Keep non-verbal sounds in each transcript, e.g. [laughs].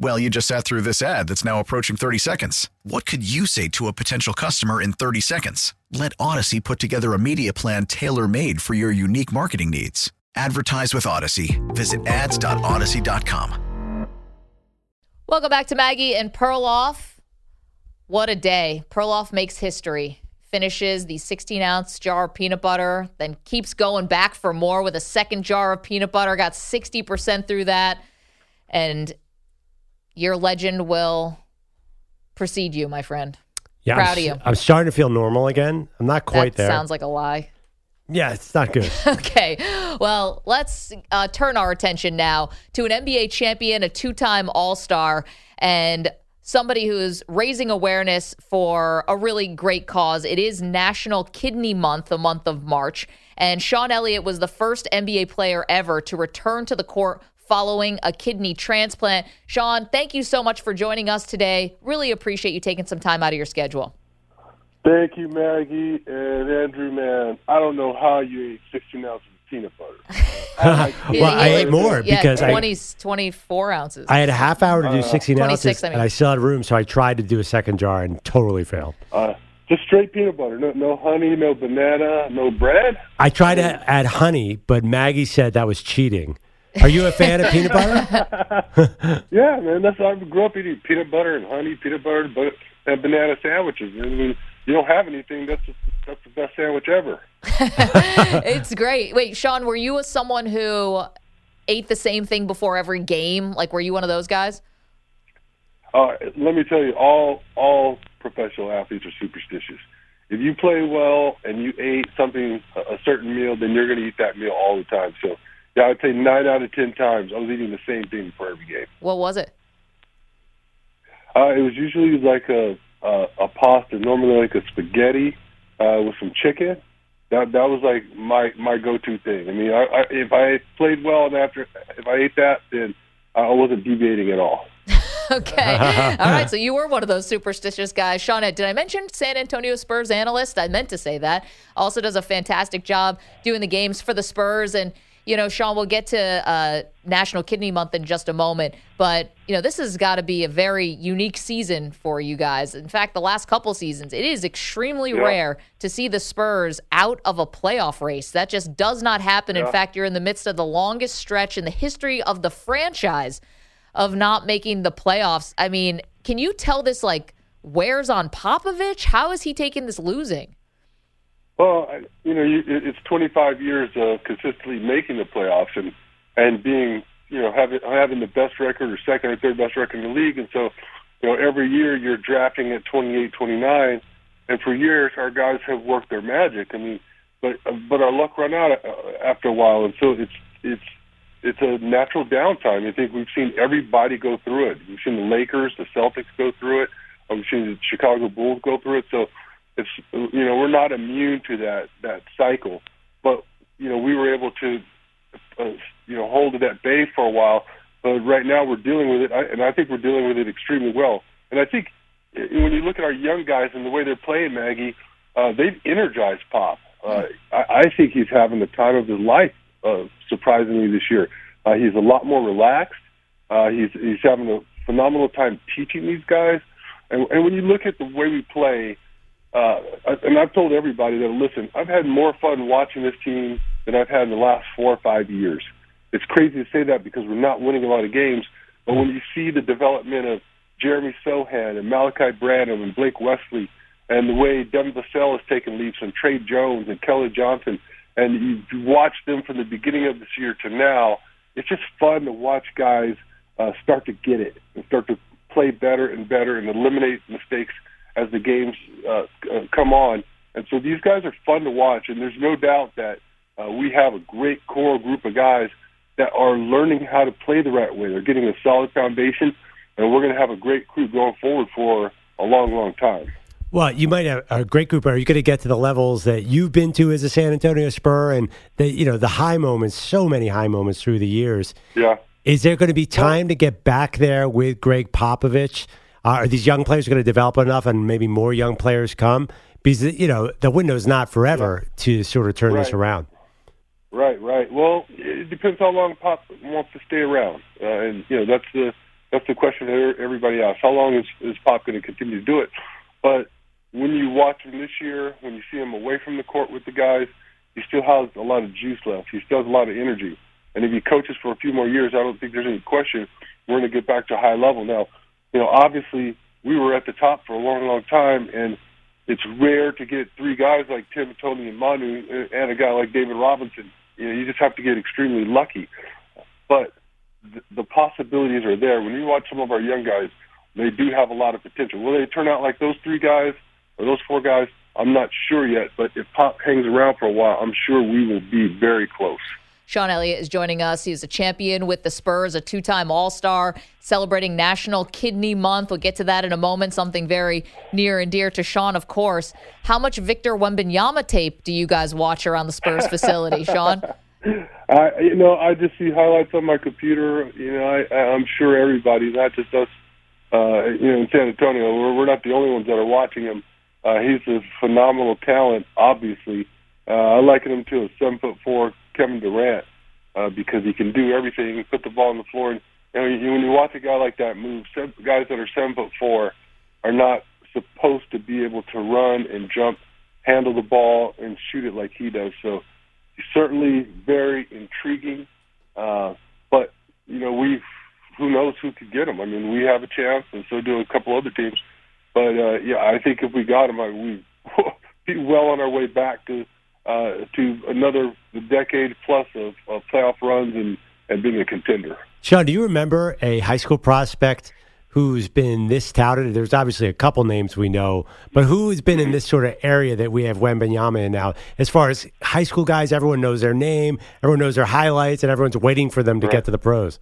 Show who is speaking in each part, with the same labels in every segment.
Speaker 1: Well, you just sat through this ad that's now approaching 30 seconds. What could you say to a potential customer in 30 seconds? Let Odyssey put together a media plan tailor made for your unique marketing needs. Advertise with Odyssey. Visit ads.odyssey.com.
Speaker 2: Welcome back to Maggie and Perloff. What a day. Perloff makes history. Finishes the 16 ounce jar of peanut butter, then keeps going back for more with a second jar of peanut butter. Got 60% through that. And your legend will precede you, my friend.
Speaker 3: Yeah,
Speaker 2: Proud
Speaker 3: I'm,
Speaker 2: of you.
Speaker 3: I'm starting to feel normal again. I'm not quite
Speaker 2: that
Speaker 3: there.
Speaker 2: sounds like a lie.
Speaker 3: yeah, it's not good. [laughs]
Speaker 2: Okay, well, let's uh, turn our attention now to an NBA champion, a two time All Star, and somebody who is raising awareness for a really great cause. It is National Kidney Month, the month of March. And Sean Elliott was the first NBA player ever to return to the court following a kidney transplant. Sean, thank you so much for joining us today. Really appreciate you taking some time out of your schedule.
Speaker 4: Thank you, Maggie and Andrew. Man, I don't know how you ate 16 ounces of peanut butter. [laughs] I,
Speaker 3: well, I ate more
Speaker 2: Yeah,
Speaker 3: because I,
Speaker 2: 24 ounces.
Speaker 3: I had a half hour to do
Speaker 4: Uh,
Speaker 3: 16
Speaker 2: 26,
Speaker 3: ounces,
Speaker 2: I mean.
Speaker 3: and I still had room, so I tried to do a second jar and totally failed.
Speaker 4: uh, just straight peanut butter. No, no honey, no banana, no bread.
Speaker 3: I tried to add honey, but Maggie said that was cheating. Are you a fan of [laughs] peanut butter? [laughs]
Speaker 4: Yeah, man, that's I grew up eating peanut butter and honey, peanut butter, but and banana sandwiches. I mean, you don't have anything. That's just, that's the best sandwich ever. [laughs]
Speaker 2: it's great. Wait, Sean, were you a someone who ate the same thing before every game? Like, were you one of those guys?
Speaker 4: Uh, let me tell you, all all professional athletes are superstitious. If you play well and you ate something a a certain meal, then you're going to eat that meal all the time. So, yeah, I'd say nine out of ten times I was eating the same thing for every game.
Speaker 2: What was it?
Speaker 4: Uh, it was usually like a a, a pasta, normally like a spaghetti uh, with some chicken. That that was like my my go-to thing. I mean, I, I, if I played well and after if I ate that, then I wasn't deviating at all. [laughs]
Speaker 2: Okay. [laughs] All right. So you were one of those superstitious guys. Sean, did I mention San Antonio Spurs analyst? I meant to say that. Also does a fantastic job doing the games for the Spurs. And, you know, Sean, we'll get to uh, National Kidney Month in just a moment. But, you know, this has got to be a very unique season for you guys. In fact, the last couple seasons, it is extremely
Speaker 4: Yeah.
Speaker 2: rare to see the Spurs out of a playoff race. That just does not happen. In fact, you're in the midst of the longest stretch in the history of the franchise of not making the playoffs. I mean, can you tell this like wears on Popovich? How is he taking this losing?
Speaker 4: Well, you know, you, it's 25 years of consistently making the playoffs and and being, you know, having having the best record or second or third best record in the league. And so, you know, every year you're drafting at 28, 29, and for years our guys have worked their magic. I mean, but but our luck run out uh, after a while, and so it's it's it's a natural downtime. I think we've seen everybody go through it. We've seen the Lakers, the Celtics go through it. We've seen the Chicago Bulls go through it. So it's you know we're not immune to that that cycle, but you know we were able to uh, you know hold it at bay for a while. But right now we're dealing with it, and I think we're dealing with it extremely well. And I think uh, when you look at our young guys and the way they're playing, Maggie, uh, they've energized Pop. Uh, I, think he's having the time of his life. Uh, surprisingly, this year, uh, he's a lot more relaxed. Uh, he's he's having a phenomenal time teaching these guys. And, and when you look at the way we play, uh, and I've told everybody that listen, I've had more fun watching this team than I've had in the last four or five years. It's crazy to say that because we're not winning a lot of games, but when you see the development of Jeremy Sochan and Malachi Branham and Blake Wesley, and the way Devin Vassell has taken leaps, and Tre Jones and Keldon Johnson, and you watch them from the beginning of this year to now, it's just fun to watch guys uh, start to get it and start to play better and better and eliminate mistakes as the games uh, uh, come on. And so these guys are fun to watch, and there's no doubt that uh, we have a great core group of guys that are learning how to play the right way. They're getting a solid foundation, and we're going to have a great crew going forward for a long, long time.
Speaker 3: Well, you might have a great group. Are you going to get to the levels that you've been to as a San Antonio Spur, and the you know the high moments, so many high moments through the years?
Speaker 4: Yeah.
Speaker 3: Is there going to be time to get back there with Gregg Popovich? Are these young players going to develop enough, and maybe more young players come? Because you know the window's not forever yeah. to sort of turn
Speaker 4: right.
Speaker 3: this around.
Speaker 4: Right, right. Well, it depends how long Pop wants to stay around, uh, and you know that's the that's the question that everybody asks. How long is is Pop going to continue to do it? But when you watch him this year, when you see him away from the court with the guys, he still has a lot of juice left. He still has a lot of energy. And if he coaches for a few more years, I don't think there's any question we're going to get back to a high level. Now, you know, obviously we were at the top for a long, long time, and it's rare to get three guys like Tim, Tony, and Manu, uh, and a guy like David Robinson. You know, you just have to get extremely lucky. But the, the possibilities are there. When you watch some of our young guys, they do have a lot of potential. Will they turn out like those three guys or those four guys? I'm not sure yet. But if Pop hangs around for a while, I'm sure we will be very close.
Speaker 2: Sean Elliott is joining us. He's a champion with the Spurs, a two time All Star, celebrating National Kidney Month. We'll get to that in a moment, something very near and dear to Sean, of course. How much Victor Wembanyama tape do you guys watch around the Spurs facility, Sean? [laughs]
Speaker 4: I, you know, I just see highlights on my computer. You know, I, I'm sure everybody, not just us, uh, you know, in San Antonio, we're, we're not the only ones that are watching him. Uh, he's a phenomenal talent, obviously. Uh, I liken him to a seven foot four Kevin Durant uh, because he can do everything, He put the ball on the floor. And you know, you, when you watch a guy like that move, seven, guys that are seven foot four are not supposed to be able to run and jump, handle the ball, and shoot it like he does. So he's certainly very intriguing. Uh, but you know, we who knows who could get him? I mean, we have a chance, and so do a couple other teams. But uh, yeah, I think if we got him, I, we'd [laughs] be well on our way back to uh, to another decade plus of, of playoff runs and, and being a contender.
Speaker 3: Sean, do you remember a high school prospect who's been this touted? There's obviously a couple names we know, but who has been in this sort of area that we have Wembanyama in now? As far as high school guys, everyone knows their name, everyone knows their highlights, and everyone's waiting for them to right. get to the pros.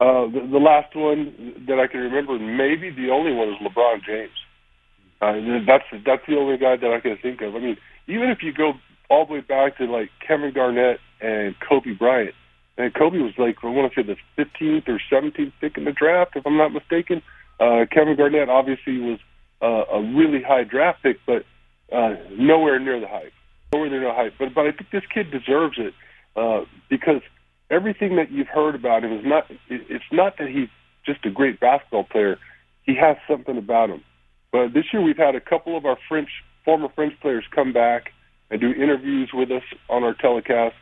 Speaker 4: Uh, the, the last one that I can remember, maybe the only one, is LeBron James. Uh, that's that's the only guy that I can think of. I mean, even if you go all the way back to like Kevin Garnett and Kobe Bryant, and Kobe was like I want to say the 15th or 17th pick in the draft, if I'm not mistaken. Uh, Kevin Garnett obviously was uh, a really high draft pick, but uh, nowhere near the hype. Nowhere near the hype. But but I think this kid deserves it uh, because everything that you've heard about him is not. It's not that he's just a great basketball player. He has something about him. But this year we've had a couple of our French former French players come back and do interviews with us on our telecast,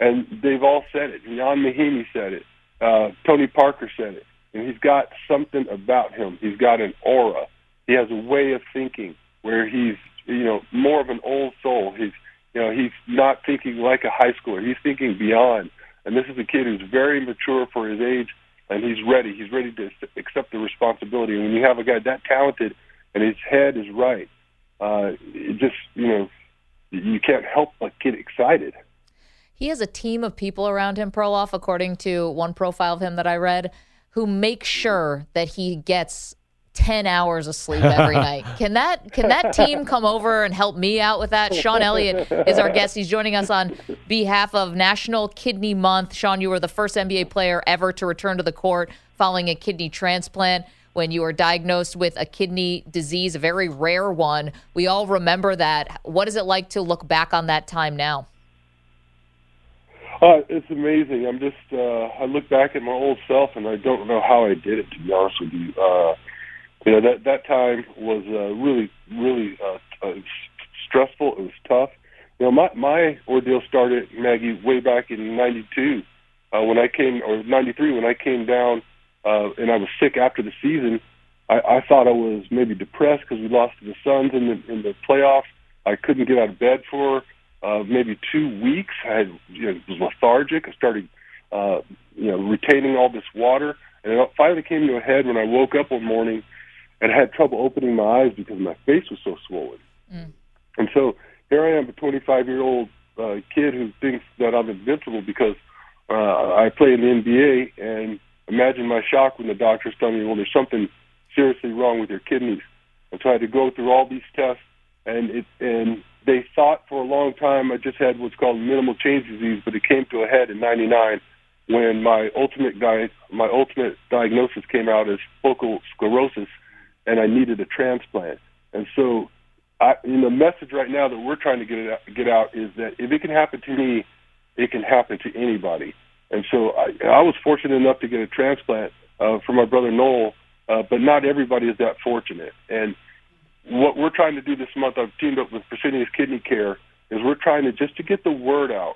Speaker 4: and they've all said it. Ian Mahinmi said it. Uh, Tony Parker said it. And he's got something about him. He's got an aura. He has a way of thinking where he's, you know, more of an old soul. He's, you know, he's not thinking like a high schooler. He's thinking beyond. And this is a kid who's very mature for his age, and he's ready. He's ready to accept the responsibility. And when you have a guy that talented and his head is right, uh, it just you know you can't help but get excited.
Speaker 2: He has a team of people around him, Perloff, according to one profile of him that I read, who make sure that he gets 10 hours of sleep every [laughs] night. Can that can that team come over and help me out with that? Sean Elliott is our guest. He's joining us on behalf of National Kidney Month. Sean, you were the first NBA player ever to return to the court following a kidney transplant when you were diagnosed with a kidney disease, a very rare one. We all remember that. What is it like to look back on that time now?
Speaker 4: Uh, it's amazing. I'm just, uh, I look back at my old self and I don't know how I did it, to be honest with you. Uh, you know, that, that time was uh, really, really uh, uh, stressful. It was tough. You know, my, my ordeal started, Maggie, way back in 92 uh, when I came, or 93 when I came down uh, and I was sick after the season. I, I thought I was maybe depressed because we lost to the Suns in the in the playoffs. I couldn't get out of bed for uh, maybe two weeks. I had, you know, was lethargic. I started, uh, you know, retaining all this water, And it finally came to a head when I woke up one morning and had trouble opening my eyes because my face was so swollen. Mm. And so here I am, a 25 year old uh, kid who thinks that I'm invincible because uh, I play in the NBA. And imagine my shock when the doctors tell me, well, there's something seriously wrong with your kidneys. And I had to go through all these tests, and it and they thought for a long time I just had what's called minimal change disease, but it came to a head in '99 when my ultimate di- my ultimate diagnosis came out as focal sclerosis, and I needed a transplant. And so, I, the message right now that we're trying to get it out, get out is that if it can happen to me, it can happen to anybody. And so, I, I was fortunate enough to get a transplant uh, for my brother Noel, uh, but not everybody is that fortunate. And what we're trying to do this month, I've teamed up with Fresenius Kidney Care, is we're trying to just to get the word out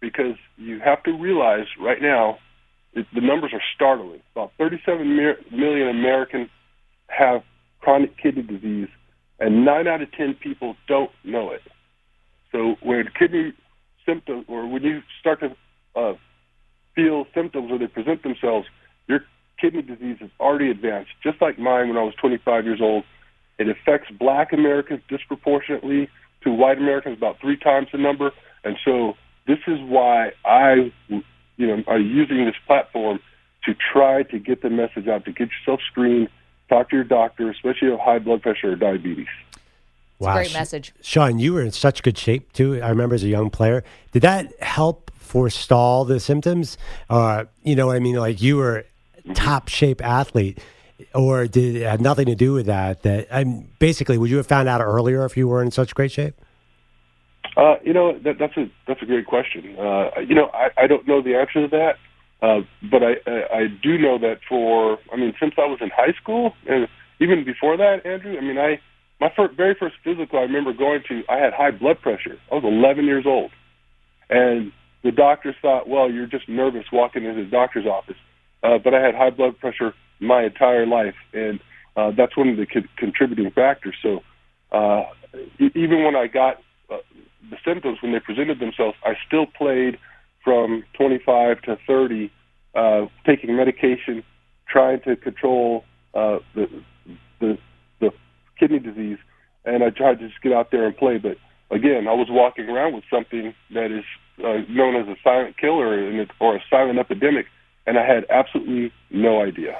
Speaker 4: because you have to realize right now it, the numbers are startling. About 37 million Americans have chronic kidney disease, and nine out of ten people don't know it. So when kidney symptoms, or when you start to uh, feel symptoms or they present themselves, your kidney disease is already advanced, just like mine when I was 25 years old it affects black Americans disproportionately to white Americans, about three times the number. And so this is why I, you know, are using this platform to try to get the message out, to get yourself screened, talk to your doctor, especially if you have high blood pressure or diabetes.
Speaker 2: Wow. great message.
Speaker 3: Sean, you were in such good shape too. I remember as a young player. Did that help forestall the symptoms? Uh, you know what I mean? Like you were top shape athlete or did it had nothing to do with that? That I'm basically, would you have found out earlier if you were in such great shape?
Speaker 4: Uh, you know, that, that's a that's a great question. Uh, you know, I, I don't know the answer to that, uh, but I, I I do know that for I mean, since I was in high school and even before that, Andrew. I mean, I my first, very first physical I remember going to. I had high blood pressure. I was 11 years old, and the doctors thought, well, you're just nervous walking into the doctor's office. Uh, but I had high blood pressure my entire life, and uh, that's one of the co- contributing factors. So uh, even when I got uh, the symptoms when they presented themselves, I still played from 25 to 30, uh, taking medication, trying to control uh, the the kidney disease, and I tried to just get out there and play. But again, I was walking around with something that is uh, known as a silent killer or a silent epidemic, and I had absolutely no idea.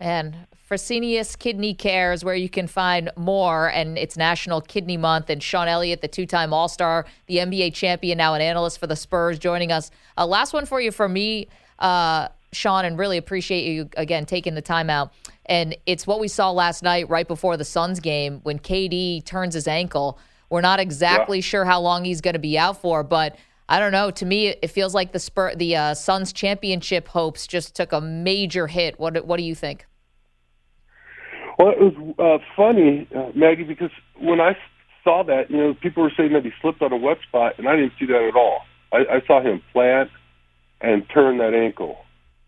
Speaker 2: And Fresenius Kidney Care is where you can find more, and it's National Kidney Month. And Sean Elliott, the two-time All-Star, the NBA champion, now an analyst for the Spurs, joining us. Uh, last one for you for me, uh, Sean, and really appreciate you again taking the time out. And it's what we saw last night, right before the Suns game, when KD turns his ankle. We're not exactly yeah. sure how long he's going to be out for, but I don't know. To me, it feels like the Spur, the uh, Suns championship hopes just took a major hit. What What do you think?
Speaker 4: Well, it was uh, funny, uh, Maggie, because when I saw that, you know, people were saying that he slipped on a wet spot, and I didn't see that at all. I, I saw him plant and turn that ankle.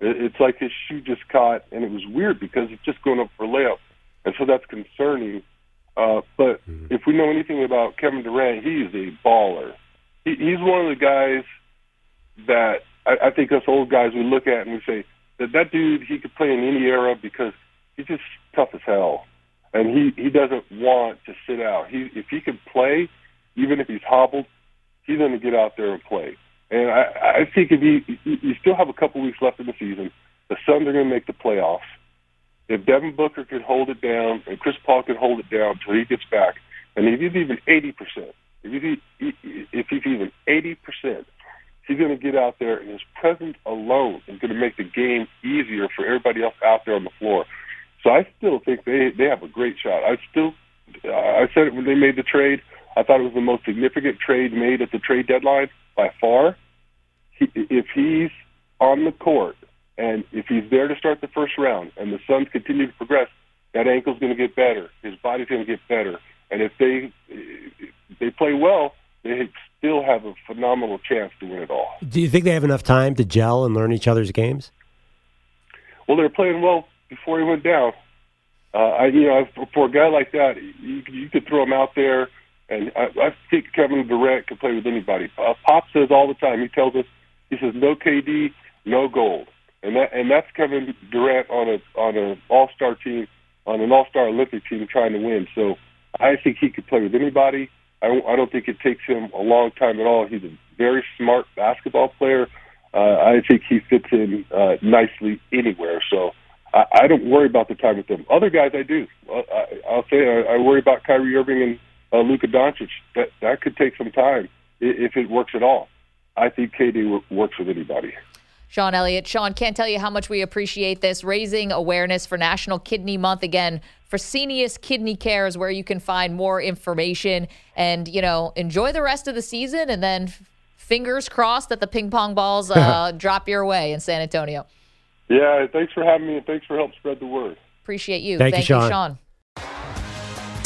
Speaker 4: It, it's like his shoe just caught, and it was weird because it's just going up for layup, and so that's concerning. Uh, but mm-hmm. if we know anything about Kevin Durant, he is a baller. He, he's one of the guys that I, I think us old guys we look at and we say that that dude he could play in any era because he's just tough as hell, and he he doesn't want to sit out. He if he can play, even if he's hobbled, he's going to get out there and play. And I, I think if he you still have a couple weeks left in the season, the Suns are going to make the playoffs. If Devin Booker can hold it down and Chris Paul can hold it down until he gets back, and if he's even eighty percent, if he's if he's even eighty percent, he's going to get out there, and his presence alone is going to make the game easier for everybody else out there on the floor. So I still think they they have a great shot. I still I said it when they made the trade. I thought it was the most significant trade made at the trade deadline by far. He, if he's on the court and if he's there to start the first round and the Suns continue to progress, that ankle's going to get better. His body's going to get better. And if they if they play well, they still have a phenomenal chance to win it all.
Speaker 3: Do you think they have enough time to gel and learn each other's games?
Speaker 4: Well, they're playing well before he went down. Uh, I, you know, for a guy like that, you, you could throw him out there, and I, I think Kevin Durant could play with anybody. Uh, Pop says all the time. He tells us, he says, no KD, no gold. and that and that's Kevin Durant on a on an All Star team, on an All Star Olympic team trying to win. So I think he could play with anybody. I don't, I don't think it takes him a long time at all. He's a very smart basketball player. Uh, I think he fits in uh, nicely anywhere. So I, don't worry about the time with them. Other guys, I do. I'll say I worry about Kyrie Irving and uh, Luka Doncic. That that could take some time if it works at all. I think KD works with anybody.
Speaker 2: Sean Elliott. Sean, can't tell you how much we appreciate this. Raising awareness for National Kidney Month. Again, Fresenius Kidney Care is where you can find more information and, you know, enjoy the rest of the season and then fingers crossed that the ping pong balls uh, [laughs] drop your way in San Antonio.
Speaker 4: Yeah, thanks for having me and thanks for help spread the word.
Speaker 2: Appreciate you.
Speaker 3: Thank,
Speaker 2: Thank
Speaker 3: you,
Speaker 2: you, Sean.